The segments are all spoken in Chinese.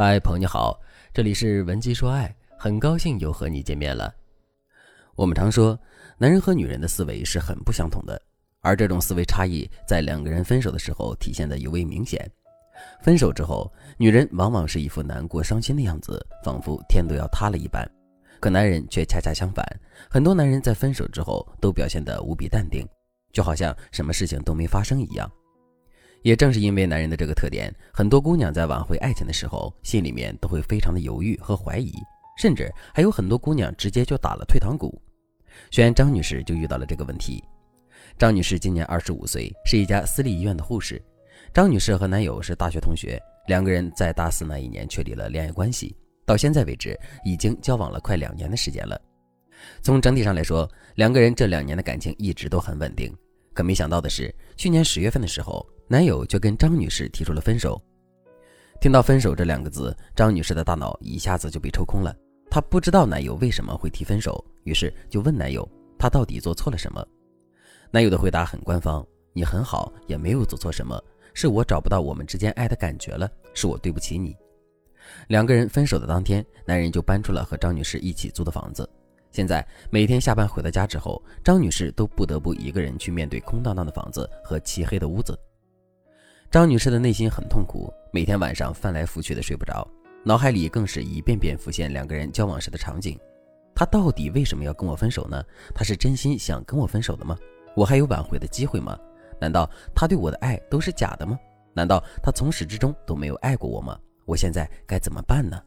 嗨，朋友你好，这里是文姬说爱，很高兴又和你见面了。我们常说，男人和女人的思维是很不相同的，而这种思维差异在两个人分手的时候体现的尤为明显。分手之后，女人往往是一副难过、伤心的样子，仿佛天都要塌了一般；可男人却恰恰相反，很多男人在分手之后都表现得无比淡定，就好像什么事情都没发生一样。也正是因为男人的这个特点，很多姑娘在挽回爱情的时候，心里面都会非常的犹豫和怀疑，甚至还有很多姑娘直接就打了退堂鼓。选张女士就遇到了这个问题。张女士今年二十五岁，是一家私立医院的护士。张女士和男友是大学同学，两个人在大四那一年确立了恋爱关系，到现在为止已经交往了快两年的时间了。从整体上来说，两个人这两年的感情一直都很稳定。可没想到的是，去年十月份的时候。男友就跟张女士提出了分手。听到“分手”这两个字，张女士的大脑一下子就被抽空了。她不知道男友为什么会提分手，于是就问男友：“他到底做错了什么？”男友的回答很官方：“你很好，也没有做错什么，是我找不到我们之间爱的感觉了，是我对不起你。”两个人分手的当天，男人就搬出了和张女士一起租的房子。现在每天下班回到家之后，张女士都不得不一个人去面对空荡荡的房子和漆黑的屋子。张女士的内心很痛苦，每天晚上翻来覆去的睡不着，脑海里更是一遍遍浮现两个人交往时的场景。他到底为什么要跟我分手呢？他是真心想跟我分手的吗？我还有挽回的机会吗？难道他对我的爱都是假的吗？难道他从始至终都没有爱过我吗？我现在该怎么办呢？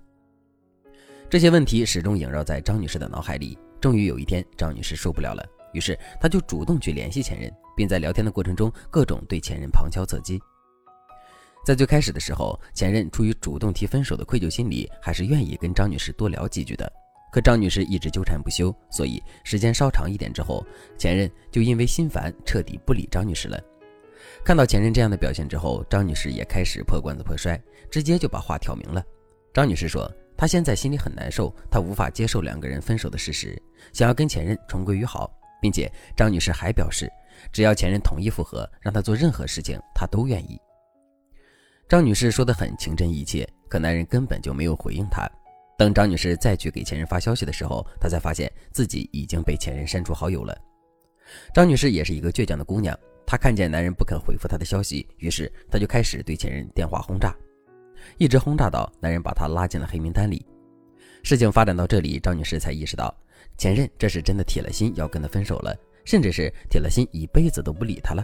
这些问题始终萦绕在张女士的脑海里。终于有一天，张女士受不了了，于是她就主动去联系前任，并在聊天的过程中各种对前任旁敲侧击。在最开始的时候，前任出于主动提分手的愧疚心理，还是愿意跟张女士多聊几句的。可张女士一直纠缠不休，所以时间稍长一点之后，前任就因为心烦，彻底不理张女士了。看到前任这样的表现之后，张女士也开始破罐子破摔，直接就把话挑明了。张女士说，她现在心里很难受，她无法接受两个人分手的事实，想要跟前任重归于好，并且张女士还表示，只要前任同意复合，让她做任何事情，她都愿意。张女士说的很情真意切，可男人根本就没有回应她。等张女士再去给前任发消息的时候，她才发现自己已经被前任删除好友了。张女士也是一个倔强的姑娘，她看见男人不肯回复她的消息，于是她就开始对前任电话轰炸，一直轰炸到男人把她拉进了黑名单里。事情发展到这里，张女士才意识到，前任这是真的铁了心要跟她分手了，甚至是铁了心一辈子都不理她了。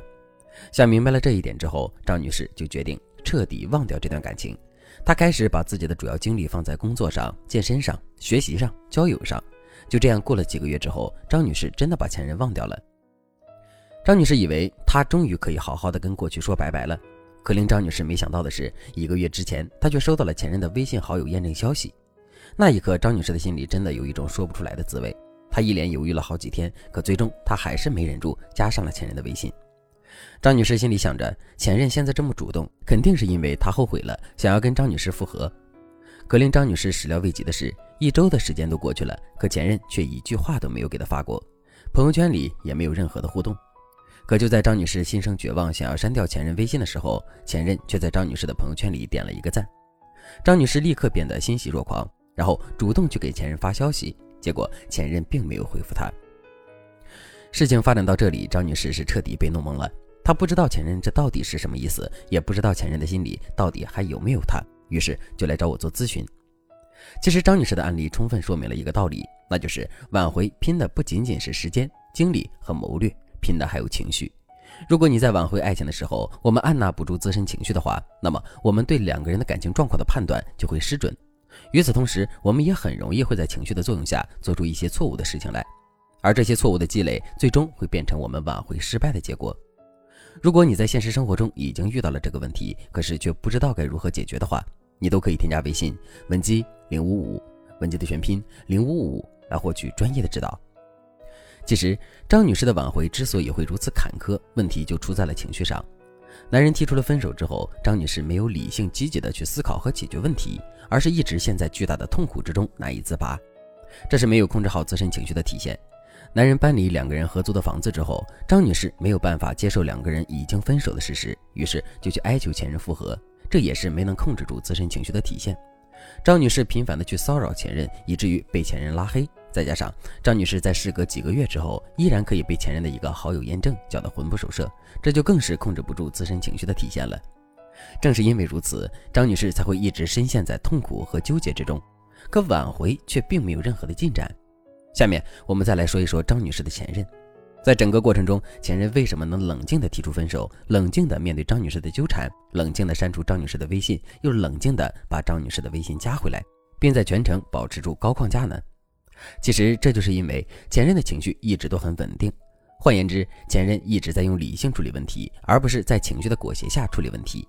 想明白了这一点之后，张女士就决定。彻底忘掉这段感情，她开始把自己的主要精力放在工作上、健身上、学习上、交友上。就这样过了几个月之后，张女士真的把前任忘掉了。张女士以为她终于可以好好的跟过去说拜拜了，可令张女士没想到的是，一个月之前，她却收到了前任的微信好友验证消息。那一刻，张女士的心里真的有一种说不出来的滋味。她一连犹豫了好几天，可最终她还是没忍住，加上了前任的微信。张女士心里想着，前任现在这么主动，肯定是因为他后悔了，想要跟张女士复合。可令张女士始料未及的是，一周的时间都过去了，可前任却一句话都没有给她发过，朋友圈里也没有任何的互动。可就在张女士心生绝望，想要删掉前任微信的时候，前任却在张女士的朋友圈里点了一个赞。张女士立刻变得欣喜若狂，然后主动去给前任发消息，结果前任并没有回复她。事情发展到这里，张女士是彻底被弄懵了。他不知道前任这到底是什么意思，也不知道前任的心里到底还有没有他，于是就来找我做咨询。其实张女士的案例充分说明了一个道理，那就是挽回拼的不仅仅是时间、精力和谋略，拼的还有情绪。如果你在挽回爱情的时候，我们按捺不住自身情绪的话，那么我们对两个人的感情状况的判断就会失准。与此同时，我们也很容易会在情绪的作用下做出一些错误的事情来。而这些错误的积累，最终会变成我们挽回失败的结果。如果你在现实生活中已经遇到了这个问题，可是却不知道该如何解决的话，你都可以添加微信文姬零五五，文姬的全拼零五五，来获取专业的指导。其实，张女士的挽回之所以会如此坎坷，问题就出在了情绪上。男人提出了分手之后，张女士没有理性积极的去思考和解决问题，而是一直陷在巨大的痛苦之中难以自拔，这是没有控制好自身情绪的体现。男人搬离两个人合租的房子之后，张女士没有办法接受两个人已经分手的事实，于是就去哀求前任复合，这也是没能控制住自身情绪的体现。张女士频繁的去骚扰前任，以至于被前任拉黑。再加上张女士在事隔几个月之后，依然可以被前任的一个好友验证，搅得魂不守舍，这就更是控制不住自身情绪的体现了。正是因为如此，张女士才会一直深陷在痛苦和纠结之中，可挽回却并没有任何的进展。下面我们再来说一说张女士的前任。在整个过程中，前任为什么能冷静地提出分手，冷静地面对张女士的纠缠，冷静地删除张女士的微信，又冷静地把张女士的微信加回来，并在全程保持住高框架呢？其实这就是因为前任的情绪一直都很稳定，换言之，前任一直在用理性处理问题，而不是在情绪的裹挟下处理问题。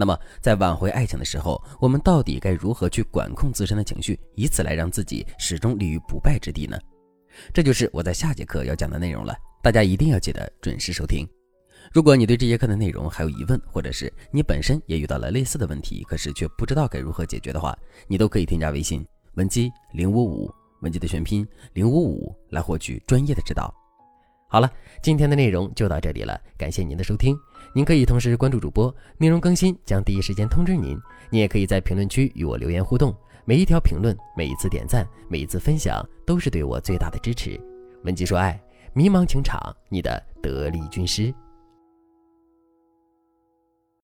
那么，在挽回爱情的时候，我们到底该如何去管控自身的情绪，以此来让自己始终立于不败之地呢？这就是我在下节课要讲的内容了。大家一定要记得准时收听。如果你对这节课的内容还有疑问，或者是你本身也遇到了类似的问题，可是却不知道该如何解决的话，你都可以添加微信文姬零五五，文姬的全拼零五五，来获取专业的指导。好了，今天的内容就到这里了，感谢您的收听。您可以同时关注主播，内容更新将第一时间通知您。您也可以在评论区与我留言互动，每一条评论、每一次点赞、每一次分享，都是对我最大的支持。文姬说爱。迷茫情场，你的得力军师。